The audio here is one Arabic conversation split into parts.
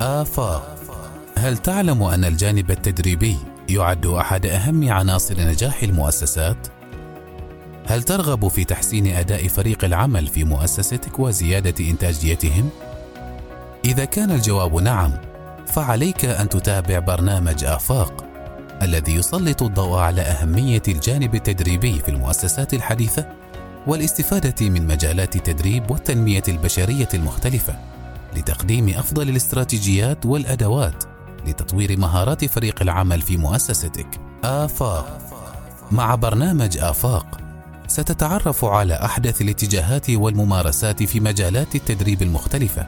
آفاق هل تعلم أن الجانب التدريبي يعد أحد أهم عناصر نجاح المؤسسات؟ هل ترغب في تحسين أداء فريق العمل في مؤسستك وزيادة إنتاجيتهم؟ إذا كان الجواب نعم، فعليك أن تتابع برنامج آفاق الذي يسلط الضوء على أهمية الجانب التدريبي في المؤسسات الحديثة والاستفادة من مجالات التدريب والتنمية البشرية المختلفة لتقديم أفضل الاستراتيجيات والأدوات لتطوير مهارات فريق العمل في مؤسستك. آفاق مع برنامج آفاق ستتعرف على أحدث الاتجاهات والممارسات في مجالات التدريب المختلفة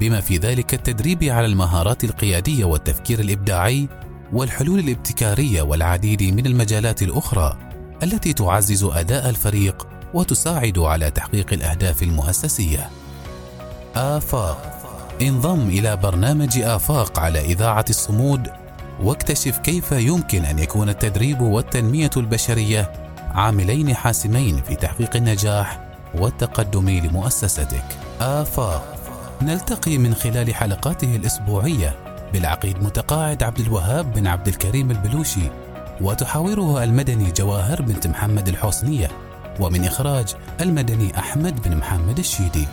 بما في ذلك التدريب على المهارات القيادية والتفكير الإبداعي والحلول الابتكارية والعديد من المجالات الأخرى التي تعزز أداء الفريق وتساعد على تحقيق الأهداف المؤسسية. آفاق. انضم إلى برنامج آفاق على إذاعة الصمود واكتشف كيف يمكن أن يكون التدريب والتنمية البشرية عاملين حاسمين في تحقيق النجاح والتقدم لمؤسستك. آفاق. نلتقي من خلال حلقاته الأسبوعية بالعقيد متقاعد عبد الوهاب بن عبد الكريم البلوشي وتحاوره المدني جواهر بنت محمد الحسنية ومن إخراج المدني أحمد بن محمد الشيدي.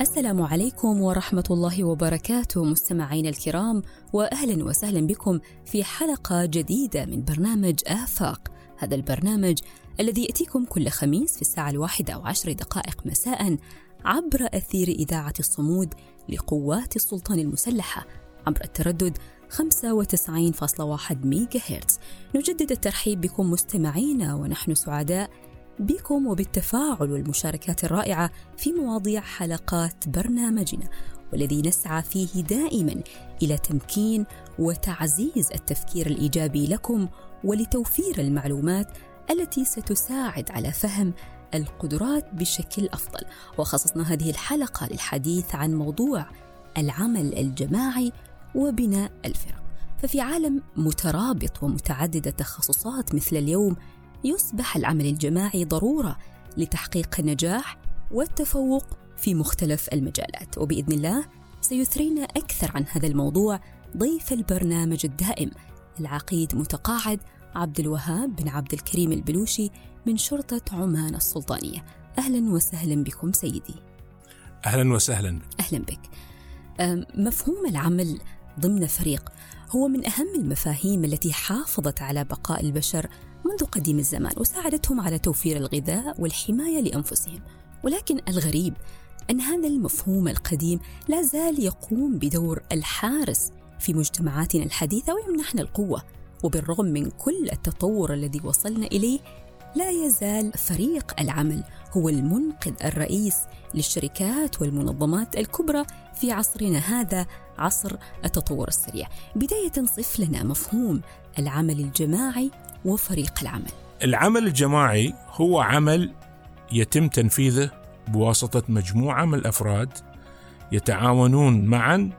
السلام عليكم ورحمة الله وبركاته مستمعينا الكرام وأهلا وسهلا بكم في حلقة جديدة من برنامج آفاق. هذا البرنامج الذي يأتيكم كل خميس في الساعة الواحدة وعشر دقائق مساء عبر أثير إذاعة الصمود لقوات السلطان المسلحة عبر التردد 95.1 ميجا هرتز. نجدد الترحيب بكم مستمعينا ونحن سعداء بكم وبالتفاعل والمشاركات الرائعة في مواضيع حلقات برنامجنا والذي نسعى فيه دائما إلى تمكين وتعزيز التفكير الإيجابي لكم ولتوفير المعلومات التي ستساعد على فهم القدرات بشكل أفضل. وخصصنا هذه الحلقة للحديث عن موضوع العمل الجماعي وبناء الفرق. ففي عالم مترابط ومتعدد التخصصات مثل اليوم يصبح العمل الجماعي ضرورة لتحقيق النجاح والتفوق في مختلف المجالات. وبإذن الله سيثرينا أكثر عن هذا الموضوع ضيف البرنامج الدائم العقيد متقاعد عبد الوهاب بن عبد الكريم البلوشي من شرطة عمان السلطانية. أهلا وسهلا بكم سيدي. أهلا وسهلا أهلا بك. مفهوم العمل ضمن فريق هو من أهم المفاهيم التي حافظت على بقاء البشر منذ قديم الزمان وساعدتهم على توفير الغذاء والحماية لأنفسهم ولكن الغريب أن هذا المفهوم القديم لا زال يقوم بدور الحارس في مجتمعاتنا الحديثة ويمنحنا القوة وبالرغم من كل التطور الذي وصلنا إليه لا يزال فريق العمل هو المنقذ الرئيس للشركات والمنظمات الكبرى في عصرنا هذا عصر التطور السريع. بداية صف لنا مفهوم العمل الجماعي وفريق العمل. العمل الجماعي هو عمل يتم تنفيذه بواسطة مجموعة من الأفراد يتعاونون معا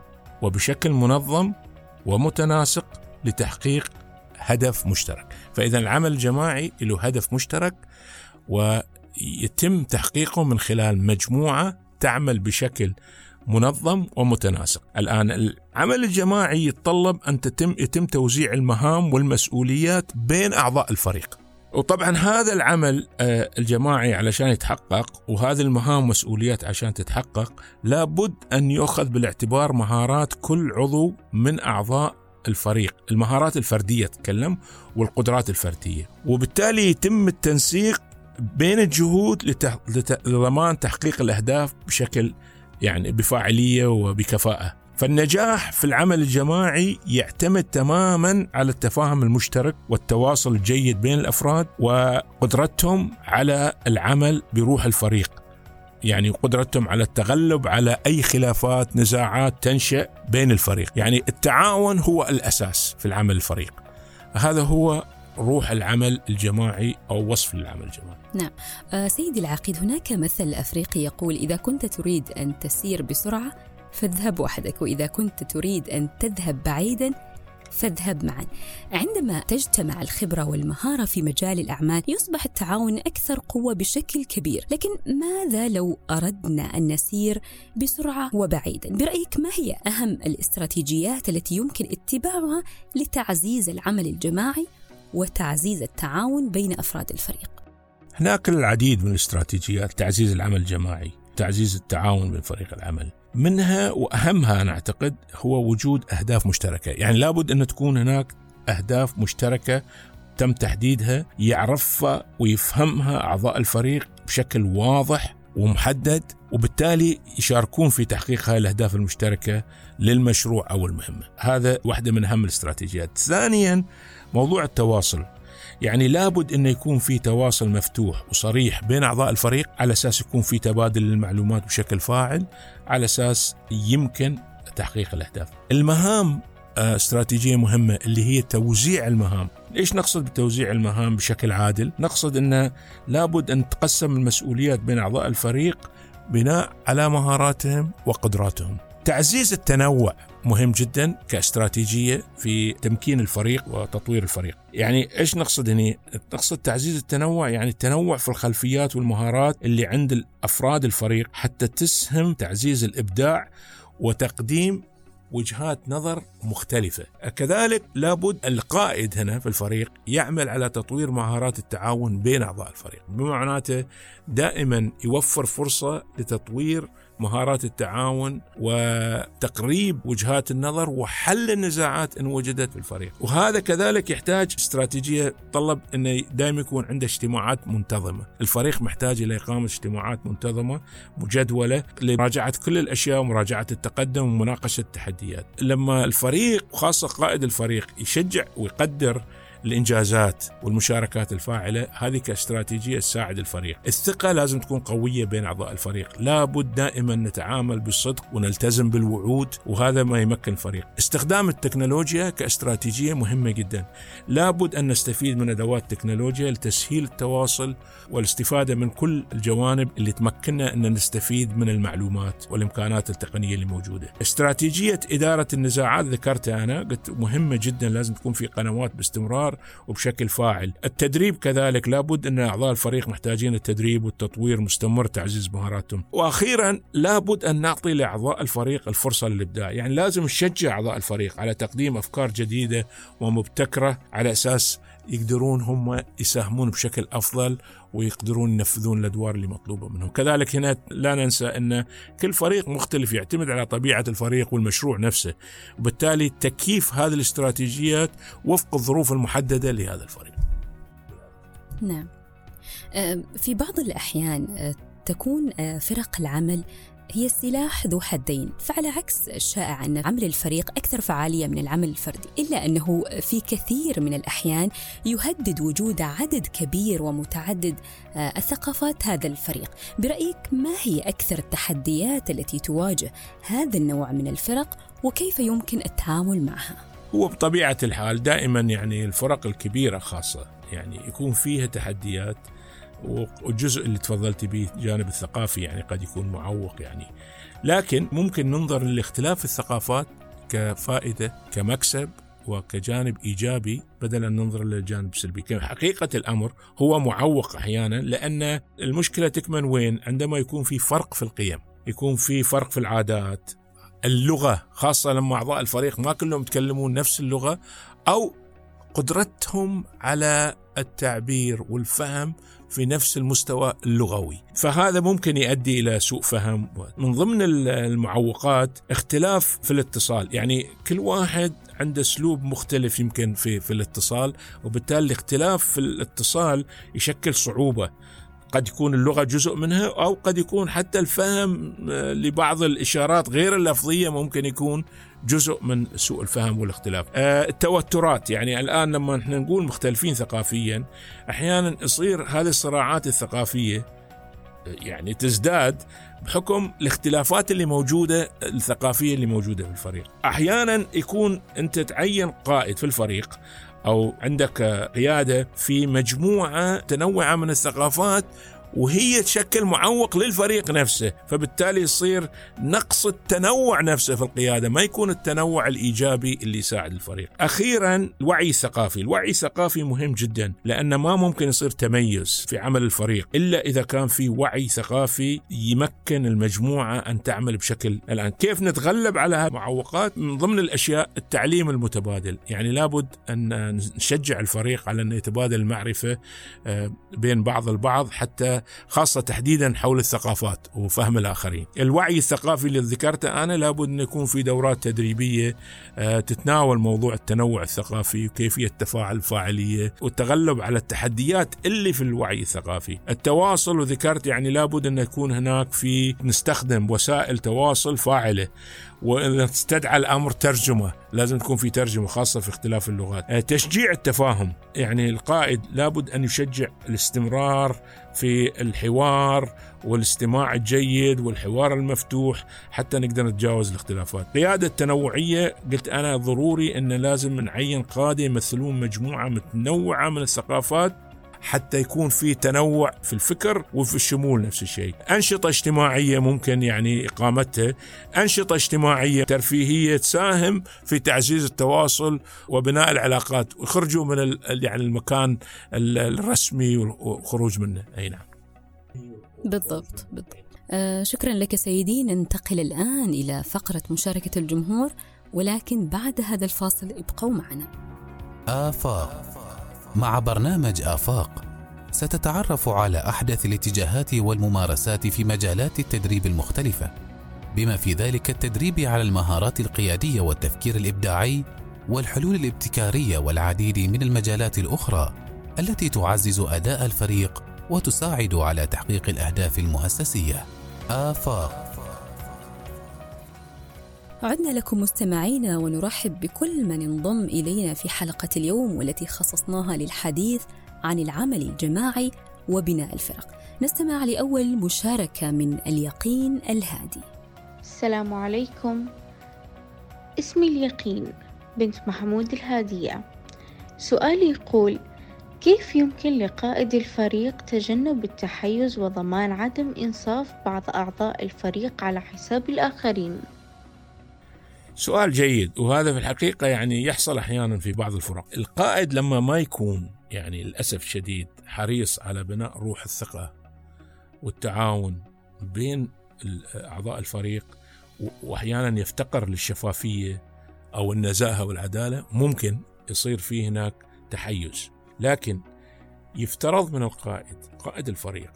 وبشكل منظم ومتناسق لتحقيق هدف مشترك فإذا العمل الجماعي له هدف مشترك ويتم تحقيقه من خلال مجموعة تعمل بشكل منظم ومتناسق. الآن العمل الجماعي يتطلب أن تتم يتم توزيع المهام والمسؤوليات بين أعضاء الفريق. وطبعا هذا العمل آه، الجماعي علشان يتحقق وهذه المهام والمسؤوليات عشان تتحقق لابد أن يؤخذ بالاعتبار مهارات كل عضو من أعضاء الفريق. المهارات الفردية تتكلم والقدرات الفردية. وبالتالي يتم التنسيق بين الجهود لضمان تحقيق الأهداف بشكل يعني بفاعلية وبكفاءة. فالنجاح في العمل الجماعي يعتمد تماما على التفاهم المشترك والتواصل الجيد بين الأفراد وقدرتهم على العمل بروح الفريق. يعني قدرتهم على التغلب على أي خلافات نزاعات تنشأ بين الفريق، يعني التعاون هو الأساس في العمل الفريق. هذا هو روح العمل الجماعي أو وصف العمل الجماعي. نعم، آه سيدي العقيد هناك مثل أفريقي يقول إذا كنت تريد أن تسير بسرعة فاذهب وحدك وإذا كنت تريد أن تذهب بعيدا فاذهب معا. عندما تجتمع الخبرة والمهارة في مجال الأعمال يصبح التعاون أكثر قوة بشكل كبير. لكن ماذا لو أردنا أن نسير بسرعة وبعيدا؟ برأيك ما هي أهم الاستراتيجيات التي يمكن اتباعها لتعزيز العمل الجماعي؟ وتعزيز التعاون بين أفراد الفريق. هناك العديد من الاستراتيجيات تعزيز العمل الجماعي تعزيز التعاون بين فريق العمل. منها وأهمها أنا أعتقد هو وجود أهداف مشتركة، يعني لابد أن تكون هناك أهداف مشتركة تم تحديدها يعرفها ويفهمها أعضاء الفريق بشكل واضح ومحدد وبالتالي يشاركون في تحقيق هذه الأهداف المشتركة للمشروع أو المهمه، هذا واحدة من أهم الاستراتيجيات. ثانيا موضوع التواصل. يعني لابد أن يكون في تواصل مفتوح وصريح بين أعضاء الفريق على أساس يكون في تبادل للمعلومات بشكل فاعل على أساس يمكن تحقيق الأهداف. المهام آه، استراتيجية مهمة اللي هي توزيع المهام. ليش نقصد بتوزيع المهام بشكل عادل نقصد أنه لابد أن تقسم المسؤوليات بين أعضاء الفريق بناء على مهاراتهم وقدراتهم تعزيز التنوع مهم جدا كاستراتيجية في تمكين الفريق وتطوير الفريق. يعني إيش نقصد هنا؟ نقصد تعزيز التنوع يعني التنوع في الخلفيات والمهارات اللي عند افراد الفريق حتى تسهم تعزيز الإبداع وتقديم وجهات نظر مختلفة. كذلك لابد القائد هنا في الفريق يعمل على تطوير مهارات التعاون بين أعضاء الفريق. بمعناته دائما يوفر فرصة لتطوير مهارات التعاون وتقريب وجهات النظر وحل النزاعات إن وجدت في الفريق. وهذا كذلك يحتاج استراتيجية تطلب انه دائما يكون عنده اجتماعات منتظمة. الفريق محتاج إلى إقامة اجتماعات منتظمة مجدولة لمراجعة كل الأشياء ومراجعة التقدم ومناقشة التحديات. لما الفريق وخاصه قائد الفريق يشجع ويقدر الإنجازات والمشاركات الفاعلة هذه كاستراتيجية تساعد الفريق. الثقة لازم تكون قوية بين أعضاء الفريق، لابد دائما نتعامل بالصدق ونلتزم بالوعود وهذا ما يمكن الفريق. استخدام التكنولوجيا كاستراتيجية مهمة جدا. لابد أن نستفيد من أدوات التكنولوجيا لتسهيل التواصل والاستفادة من كل الجوانب اللي تمكننا أن نستفيد من المعلومات والإمكانات التقنية اللي موجودة. استراتيجية إدارة النزاعات ذكرتها أنا قلت مهمة جدا لازم تكون في قنوات باستمرار باستمرار وبشكل فاعل. التدريب كذلك لابد أن أعضاء الفريق محتاجين التدريب والتطوير مستمر تعزيز مهاراتهم. وأخيرا لابد أن نعطي لأعضاء الفريق الفرصة للإبداع. يعني لازم نشجع أعضاء الفريق على تقديم أفكار جديدة ومبتكرة على أساس يقدرون هم يساهمون بشكل أفضل ويقدرون ينفذون الأدوار اللي مطلوبة منهم، كذلك هنا لا ننسى أن كل فريق مختلف يعتمد على طبيعة الفريق والمشروع نفسه، وبالتالي تكييف هذه الاستراتيجيات وفق الظروف المحددة لهذا الفريق. نعم. في بعض الأحيان تكون فرق العمل هي السلاح ذو حدين فعلى عكس الشائع أن عمل الفريق أكثر فعالية من العمل الفردي إلا أنه في كثير من الأحيان يهدد وجود عدد كبير ومتعدد آه، الثقافات هذا الفريق برأيك ما هي أكثر التحديات التي تواجه هذا النوع من الفرق وكيف يمكن التعامل معها؟ هو بطبيعة الحال دائما يعني الفرق الكبيرة خاصة يعني يكون فيها تحديات والجزء اللي تفضلت به الجانب الثقافي يعني قد يكون معوق يعني. لكن ممكن ننظر لاختلاف الثقافات كفائدة كمكسب وكجانب إيجابي بدل ان ننظر للجانب السلبي، حقيقة الأمر هو معوق أحيانا لأن المشكلة تكمن وين؟ عندما يكون في فرق في القيم، يكون في فرق في العادات، اللغة خاصة لما أعضاء الفريق ما كلهم يتكلمون نفس اللغة أو قدرتهم على التعبير والفهم في نفس المستوى اللغوي. فهذا ممكن يؤدي إلى سوء فهم. من ضمن المعوقات اختلاف في الاتصال. يعني كل واحد عنده أسلوب مختلف يمكن في في الاتصال وبالتالي الاختلاف في الاتصال يشكل صعوبة. قد يكون اللغة جزء منها أو قد يكون حتى الفهم آه، لبعض الإشارات غير اللفظية ممكن يكون جزء من سوء الفهم والاختلاف. آه، التوترات يعني الآن لما إحنا نقول مختلفين ثقافيا أحيانا يصير هذه الصراعات الثقافية آه، يعني تزداد بحكم الاختلافات اللي موجودة الثقافية اللي موجودة في الفريق. أحيانا يكون أنت تعين قائد في الفريق أو عندك قيادة في مجموعة تنوعة من الثقافات وهي تشكل معوق للفريق نفسه فبالتالي يصير نقص التنوع نفسه في القيادة ما يكون التنوع الإيجابي اللي يساعد الفريق. أخيرا الوعي الثقافي الوعي الثقافي مهم جدا لأن ما ممكن يصير تميز في عمل الفريق إلا إذا كان في وعي ثقافي يمكن المجموعة أن تعمل بشكل الآن. كيف نتغلب على المعوقات؟ من ضمن الأشياء التعليم المتبادل. يعني لابد أن نشجع الفريق على أن يتبادل المعرفة آه، بين بعض البعض حتى خاصة تحديدا حول الثقافات وفهم الآخرين. الوعي الثقافي اللي ذكرته أنا لابد أن يكون في دورات تدريبية آه، تتناول موضوع التنوع الثقافي وكيفية تفاعل الفاعلية والتغلب على التحديات اللي في الوعي الثقافي. التواصل وذكرت يعني لابد أن يكون هناك في نستخدم وسائل تواصل فاعلة. واذا استدعى الأمر ترجمة لازم تكون في ترجمة خاصة في اختلاف اللغات. آه، تشجيع التفاهم. يعني القائد لابد أن يشجع الاستمرار في الحوار والاستماع الجيد والحوار المفتوح حتى نقدر نتجاوز الاختلافات. قيادة التنوعية قلت أنا ضروري أن لازم نعين قادة يمثلون مجموعة متنوعة من الثقافات حتى يكون في تنوع في الفكر وفي الشمول نفس الشيء. أنشطة اجتماعية ممكن يعني إقامتها. أنشطة اجتماعية ترفيهية تساهم في تعزيز التواصل وبناء العلاقات. ويخرجوا من يعني المكان الرسمي والخروج منه. أي نعم. بالضبط بالضبط. آه شكرا لك سيدي. ننتقل الآن إلى فقرة مشاركة الجمهور ولكن بعد هذا الفاصل ابقوا معنا. آفاق. مع برنامج آفاق. ستتعرف على أحدث الاتجاهات والممارسات في مجالات التدريب المختلفة بما في ذلك التدريب على المهارات القيادية والتفكير الإبداعي والحلول الابتكارية والعديد من المجالات الأخرى التي تعزز أداء الفريق وتساعد على تحقيق الأهداف المؤسسية. آفاق. عدنا لكم مستمعينا ونرحب بكل من انضم إلينا في حلقة اليوم والتي خصصناها للحديث عن العمل الجماعي وبناء الفرق. نستمع لأول مشاركة من اليقين الهادي. السلام عليكم. اسمي اليقين بنت محمود الهادية. سؤالي يقول: كيف يمكن لقائد الفريق تجنب التحيز وضمان عدم إنصاف بعض أعضاء الفريق على حساب الآخرين؟ سؤال جيد وهذا في الحقيقة يعني يحصل أحيانا في بعض الفرق. القائد لما ما يكون يعني للأسف شديد حريص على بناء روح الثقة والتعاون بين أعضاء الفريق وأحيانا يفتقر للشفافية أو النزاهة والعدالة ممكن يصير في هناك تحيز. لكن يفترض من القائد قائد الفريق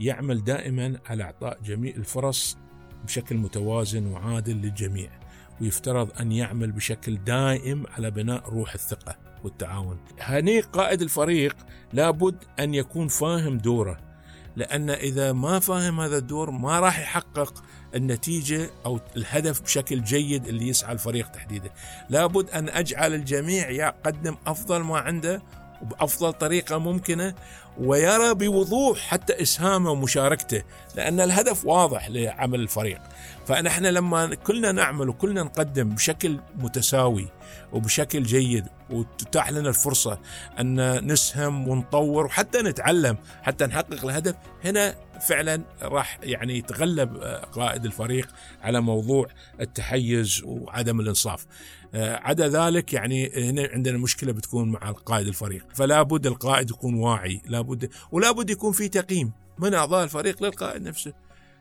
يعمل دائما على إعطاء جميع الفرص بشكل متوازن وعادل للجميع. ويفترض أن يعمل بشكل دائم على بناء روح الثقة والتعاون. هني قائد الفريق لابد أن يكون فاهم دوره لأن إذا ما فاهم هذا الدور ما راح يحقق النتيجة أو الهدف بشكل جيد اللي يسعى الفريق تحديدا لابد أن أجعل الجميع يقدم أفضل ما عنده وبأفضل طريقة ممكنة ويرى بوضوح حتى إسهامه ومشاركته لأن الهدف واضح لعمل الفريق. فنحن لما كلنا نعمل وكلنا نقدم بشكل متساوي وبشكل جيد وتتاح لنا الفرصة أن نسهم ونطور وحتى نتعلم حتى نحقق الهدف هنا فعلا راح يعني يتغلب قائد الفريق على موضوع التحيز وعدم الإنصاف. آه، عدا ذلك يعني هنا عندنا مشكلة بتكون مع قائد الفريق. فلا بد القائد يكون واعي لابد ولا بد يكون في تقييم. من أعضاء الفريق للقائد نفسه.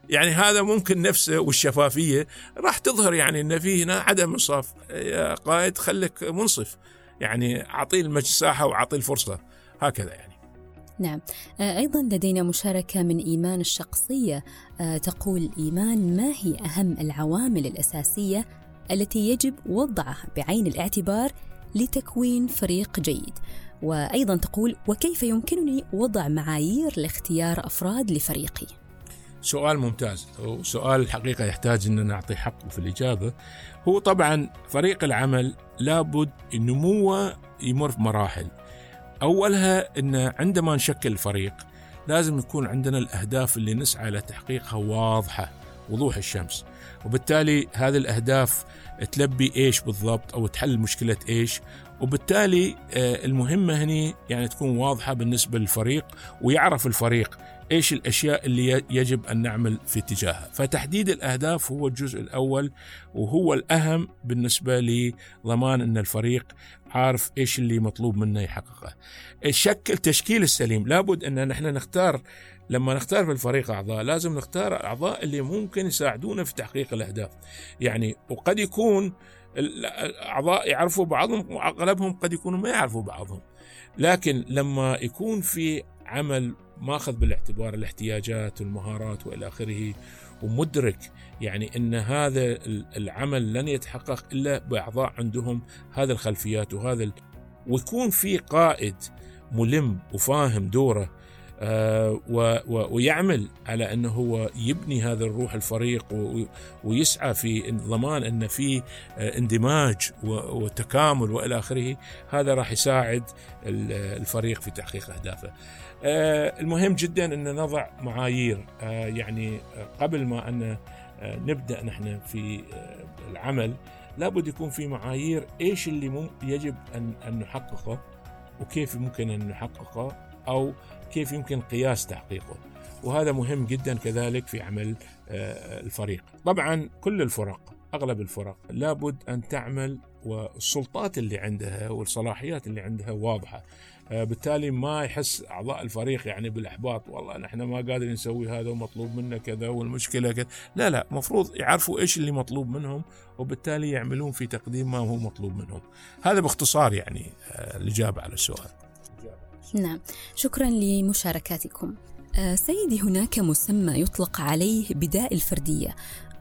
يعني هذا ممكن نفسه والشفافية راح تظهر يعني إن في هنا عدم انصاف. يا قائد خليك منصف. يعني اعطيه المساحه واعطيه الفرصة. هكذا يعني. نعم. آه، أيضا لدينا مشاركة من إيمان الشخصية. آه، تقول إيمان ما هي أهم العوامل الأساسية التي يجب وضعها بعين الاعتبار لتكوين فريق جيد. وأيضا تقول وكيف يمكنني وضع معايير لاختيار أفراد لفريقي؟ سؤال ممتاز. وسؤال الحقيقة يحتاج ان نعطي حقه في الإجابة. هو طبعا فريق العمل لابد نموه يمر بمراحل أولها إن عندما نشكل فريق لازم يكون عندنا الأهداف اللي نسعى لتحقيقها واضحة. وضوح الشمس. وبالتالي هذه الأهداف تلبي إيش بالضبط أو تحل مشكلة إيش. وبالتالي آه، المهمة هني يعني تكون واضحة بالنسبة للفريق ويعرف الفريق إيش الأشياء اللي يجب أن نعمل في اتجاهها، فتحديد الأهداف هو الجزء الأول وهو الأهم بالنسبة لضمان إن الفريق عارف إيش اللي مطلوب منه يحققه. الشكل التشكيل السليم. لابد أن نحن نختار لما نختار في الفريق أعضاء لازم نختار أعضاء اللي ممكن يساعدونا في تحقيق الأهداف. يعني وقد يكون الاعضاء يعرفوا بعضهم وأغلبهم قد يكونوا ما يعرفوا بعضهم. لكن لما يكون في عمل ماخذ بالاعتبار الاحتياجات والمهارات وإلى آخره ومدرك يعني إن هذا العمل لن يتحقق إلا بأعضاء عندهم هذه الخلفيات وهذا ال... ويكون في قائد ملم وفاهم دوره ويعمل على أنه هو يبني هذا الروح الفريق ويسعى في ضمان أن في آه، اندماج وتكامل وإلى آخره هذا راح يساعد الفريق في تحقيق أهدافه. آه، المهم جدا أن نضع معايير آه، يعني آه، قبل ما أن نبدأ نحن في العمل لابد يكون في معايير إيش اللي يجب أن نحققه وكيف ممكن أن نحققه أو كيف يمكن قياس تحقيقه. وهذا مهم جدا كذلك في عمل الفريق. طبعا كل الفرق أغلب الفرق لابد أن تعمل والسلطات اللي عندها والصلاحيات اللي عندها واضحة. آه، بالتالي ما يحس أعضاء الفريق يعني بالإحباط والله نحن ما قادرين نسوي هذا ومطلوب منا كذا والمشكلة كذا. لا لا مفروض يعرفوا إيش اللي مطلوب منهم وبالتالي يعملون في تقديم ما هو مطلوب منهم. هذا باختصار يعني آه، الاجابه على السؤال. نعم. شكرا لمشاركاتكم. آه، سيدي هناك مسمى يطلق عليه بداء الفردية.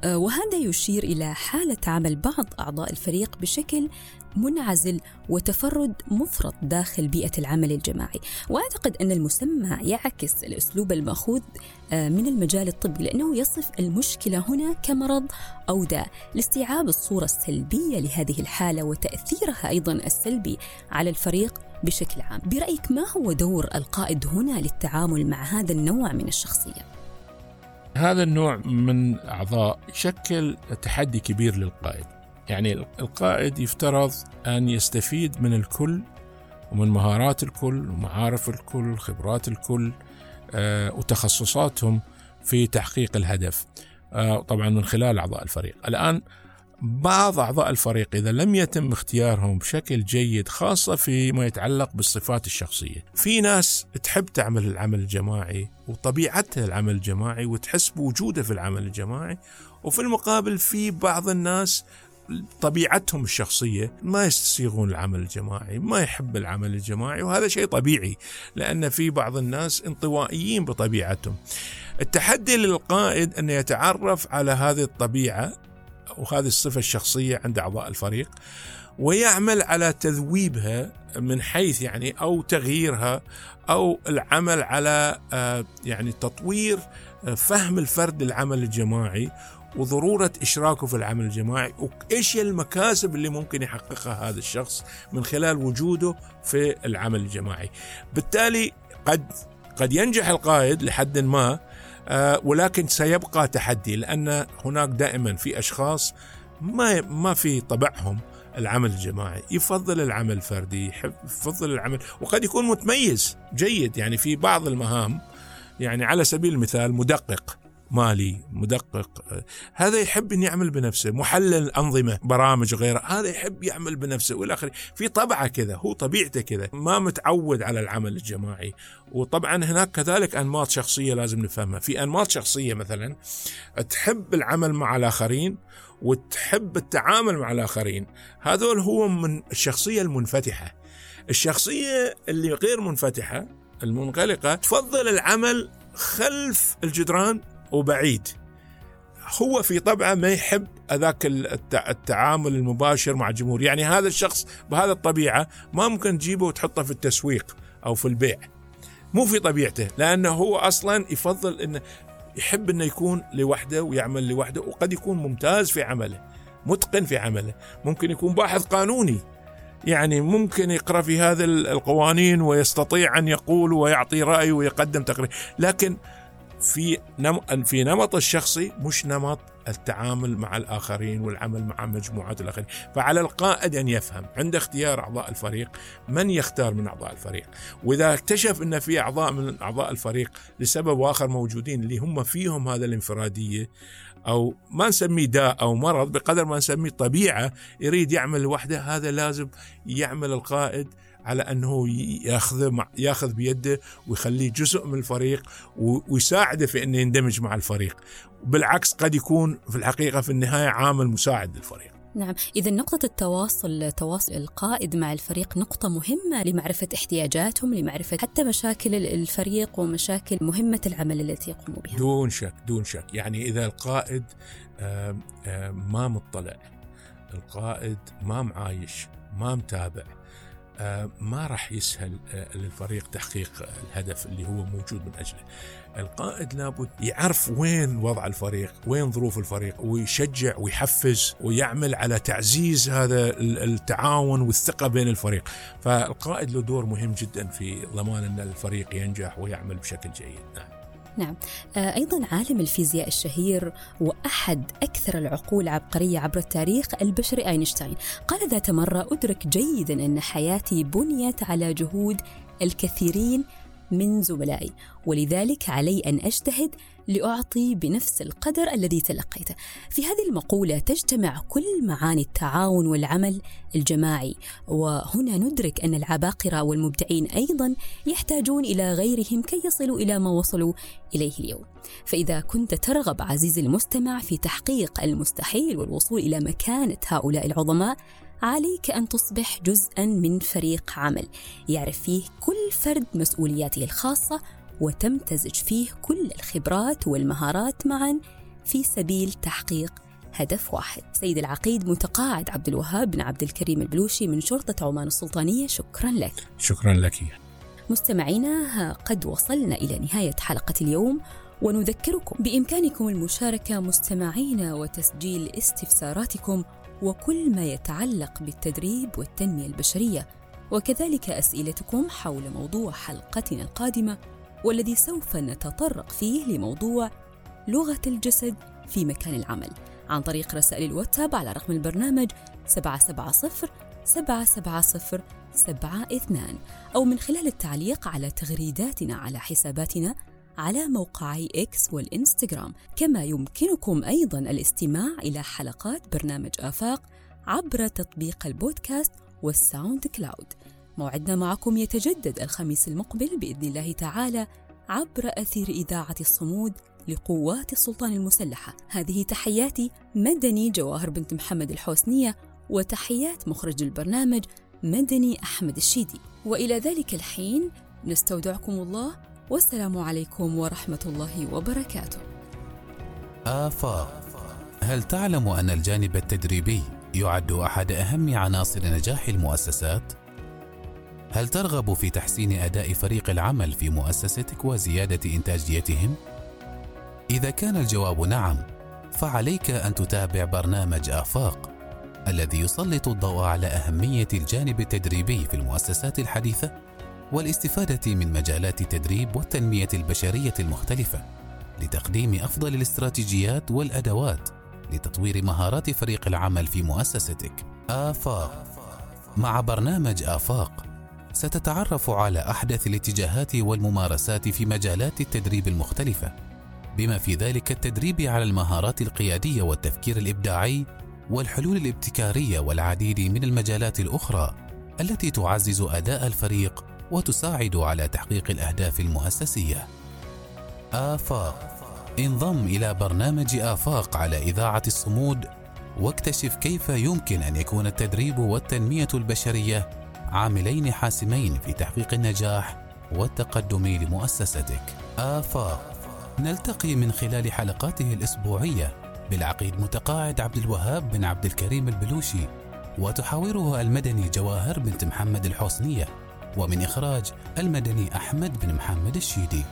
وهذا يشير إلى حالة عمل بعض أعضاء الفريق بشكل منعزل وتفرد مفرط داخل بيئة العمل الجماعي. وأعتقد أن المسمى يعكس الأسلوب المأخوذ آه، من المجال الطبي لأنه يصف المشكلة هنا كمرض أو داء. لاستيعاب الصورة السلبية لهذه الحالة وتأثيرها أيضا السلبي على الفريق بشكل عام. برأيك ما هو دور القائد هنا للتعامل مع هذا النوع من الشخصية؟ هذا النوع من أعضاء يشكل تحدي كبير للقائد. يعني القائد يفترض أن يستفيد من الكل ومن مهارات الكل ومعارف الكل خبرات الكل آه، وتخصصاتهم في تحقيق الهدف آه، طبعا من خلال أعضاء الفريق. الآن بعض أعضاء الفريق إذا لم يتم اختيارهم بشكل جيد خاصة فيما يتعلق بالصفات الشخصية في ناس تحب تعمل العمل الجماعي وطبيعتها العمل الجماعي وتحس بوجوده في العمل الجماعي وفي المقابل في بعض الناس طبيعتهم الشخصية ما يستسيغون العمل الجماعي ما يحب العمل الجماعي وهذا شيء طبيعي لأن في بعض الناس انطوائيين بطبيعتهم. التحدي للقائد أن يتعرف على هذه الطبيعة وهذه الصفة الشخصية عند أعضاء الفريق ويعمل على تذويبها من حيث يعني أو تغييرها أو العمل على آه، يعني تطوير آه، فهم الفرد للعمل الجماعي. وضرورة إشراكه في العمل الجماعي وإيش المكاسب اللي ممكن يحققها هذا الشخص من خلال وجوده في العمل الجماعي. بالتالي قد قد ينجح القائد لحد ما آه، ولكن سيبقى تحدي لأن هناك دائما في أشخاص ما ما في طبعهم العمل الجماعي. يفضل العمل الفردي يفضل العمل وقد يكون متميز جيد. يعني في بعض المهام يعني على سبيل المثال مدقق. مالي مدقق هذا يحب أن يعمل بنفسه محلل أنظمة برامج غيره هذا يحب يعمل بنفسه والى آخره. في طبعه كذا هو طبيعته كذا ما متعود على العمل الجماعي. وطبعا هناك كذلك أنماط شخصية لازم نفهمها. في أنماط شخصية مثلا تحب العمل مع الآخرين وتحب التعامل مع الآخرين. هذول هو من الشخصية المنفتحة. الشخصية اللي غير منفتحة المنغلقة تفضل العمل خلف الجدران وبعيد. هو في طبعه ما يحب ذاك التعامل المباشر مع الجمهور. يعني هذا الشخص بهذا الطبيعة ما ممكن تجيبه وتحطه في التسويق أو في البيع. مو في طبيعته لأنه هو أصلا يفضل أنه يحب أنه يكون لوحده ويعمل لوحده وقد يكون ممتاز في عمله متقن في عمله. ممكن يكون باحث قانوني. يعني ممكن يقرأ في هذه القوانين ويستطيع أن يقول ويعطي رأي ويقدم تقرير. لكن في. في نمط الشخصي مش نمط التعامل مع الآخرين والعمل مع مجموعات الآخرين فعلى القائد أن يفهم عند اختيار أعضاء الفريق من يختار من أعضاء الفريق وإذا اكتشف أن في أعضاء من أعضاء الفريق لسبب آخر موجودين اللي هم فيهم هذا الانفرادية أو ما نسميه داء أو مرض بقدر ما نسميه طبيعة يريد يعمل لوحده هذا لازم يعمل القائد على أنه ياخذ يأخذ بيده ويخليه جزء من الفريق ويساعده في إنه يندمج مع الفريق. بالعكس قد يكون في الحقيقة في النهاية عامل مساعد للفريق. نعم. إذا نقطة التواصل تواصل القائد مع الفريق نقطة مهمة لمعرفة احتياجاتهم لمعرفة حتى مشاكل الفريق ومشاكل مهمة العمل التي يقوم بها. دون شك دون شك. يعني إذا القائد ما مطلع القائد ما معايش ما متابع ما راح يسهل آه، للفريق تحقيق الهدف اللي هو موجود من أجله. القائد لابد يعرف وين وضع الفريق، وين ظروف الفريق، ويشجع ويحفز ويعمل على تعزيز هذا التعاون والثقة بين الفريق. فالقائد له دور مهم جدا في ضمان أن الفريق ينجح ويعمل بشكل جيد. نعم. نعم. آه، أيضا عالم الفيزياء الشهير وأحد أكثر العقول عبقرية عبر التاريخ البشري أينشتاين. قال ذات مرة أدرك جيدا أن حياتي بنيت على جهود الكثيرين من زملائي ولذلك علي أن أجتهد لأعطي بنفس القدر الذي تلقيته. في هذه المقولة تجتمع كل معاني التعاون والعمل الجماعي، وهنا ندرك أن العباقرة والمبدعين أيضا يحتاجون إلى غيرهم كي يصلوا إلى ما وصلوا إليه اليوم. فإذا كنت ترغب عزيزي المستمع في تحقيق المستحيل والوصول إلى مكانة هؤلاء العظماء عليك أن تصبح جزءا من فريق عمل يعرف فيه كل فرد مسؤولياته الخاصة وتمتزج فيه كل الخبرات والمهارات معا في سبيل تحقيق هدف واحد. سيد العقيد متقاعد عبد الوهاب بن عبد الكريم البلوشي من شرطة عمان السلطانية شكرا لك. شكرا لك. مستمعينا قد وصلنا إلى نهاية حلقة اليوم ونذكركم بإمكانكم المشاركة مستمعين وتسجيل استفساراتكم وكل ما يتعلق بالتدريب والتنمية البشرية. وكذلك أسئلتكم حول موضوع حلقتنا القادمة والذي سوف نتطرق فيه لموضوع لغة الجسد في مكان العمل. عن طريق رسائل الواتساب على رقم البرنامج 770 770 72 أو من خلال التعليق على تغريداتنا على حساباتنا على موقعي إكس والإنستغرام. كما يمكنكم أيضا الاستماع إلى حلقات برنامج آفاق عبر تطبيق البودكاست والساوند كلاود موعدنا معكم يتجدد الخميس المقبل بإذن الله تعالى عبر أثير إذاعة الصمود لقوات السلطان المسلحة. هذه تحياتي مدني جواهر بنت محمد الحوسنية وتحيات مخرج البرنامج مدني أحمد الشيدي. وإلى ذلك الحين نستودعكم الله والسلام عليكم ورحمة الله وبركاته. آفاق هل تعلم أن الجانب التدريبي يعد أحد أهم عناصر نجاح المؤسسات؟ هل ترغب في تحسين أداء فريق العمل في مؤسستك وزيادة إنتاجيتهم؟ إذا كان الجواب نعم، فعليك أن تتابع برنامج آفاق الذي يسلط الضوء على أهمية الجانب التدريبي في المؤسسات الحديثة والاستفادة من مجالات التدريب والتنمية البشرية المختلفة لتقديم أفضل الاستراتيجيات والأدوات لتطوير مهارات فريق العمل في مؤسستك. آفاق مع برنامج آفاق ستتعرف على أحدث الاتجاهات والممارسات في مجالات التدريب المختلفة بما في ذلك التدريب على المهارات القيادية والتفكير الإبداعي والحلول الابتكارية والعديد من المجالات الأخرى التي تعزز أداء الفريق وتساعد على تحقيق الأهداف المؤسسية. آفاق انضم إلى برنامج آفاق على إذاعة الصمود واكتشف كيف يمكن أن يكون التدريب والتنمية البشرية عاملين حاسمين في تحقيق النجاح والتقدم لمؤسستك. آفاق نلتقي من خلال حلقاته الأسبوعية بالعقيد متقاعد عبد الوهاب بن عبد الكريم البلوشي وتحاوره المدني جواهر بنت محمد الحسنية ومن إخراج المدني أحمد بن محمد الشيدي.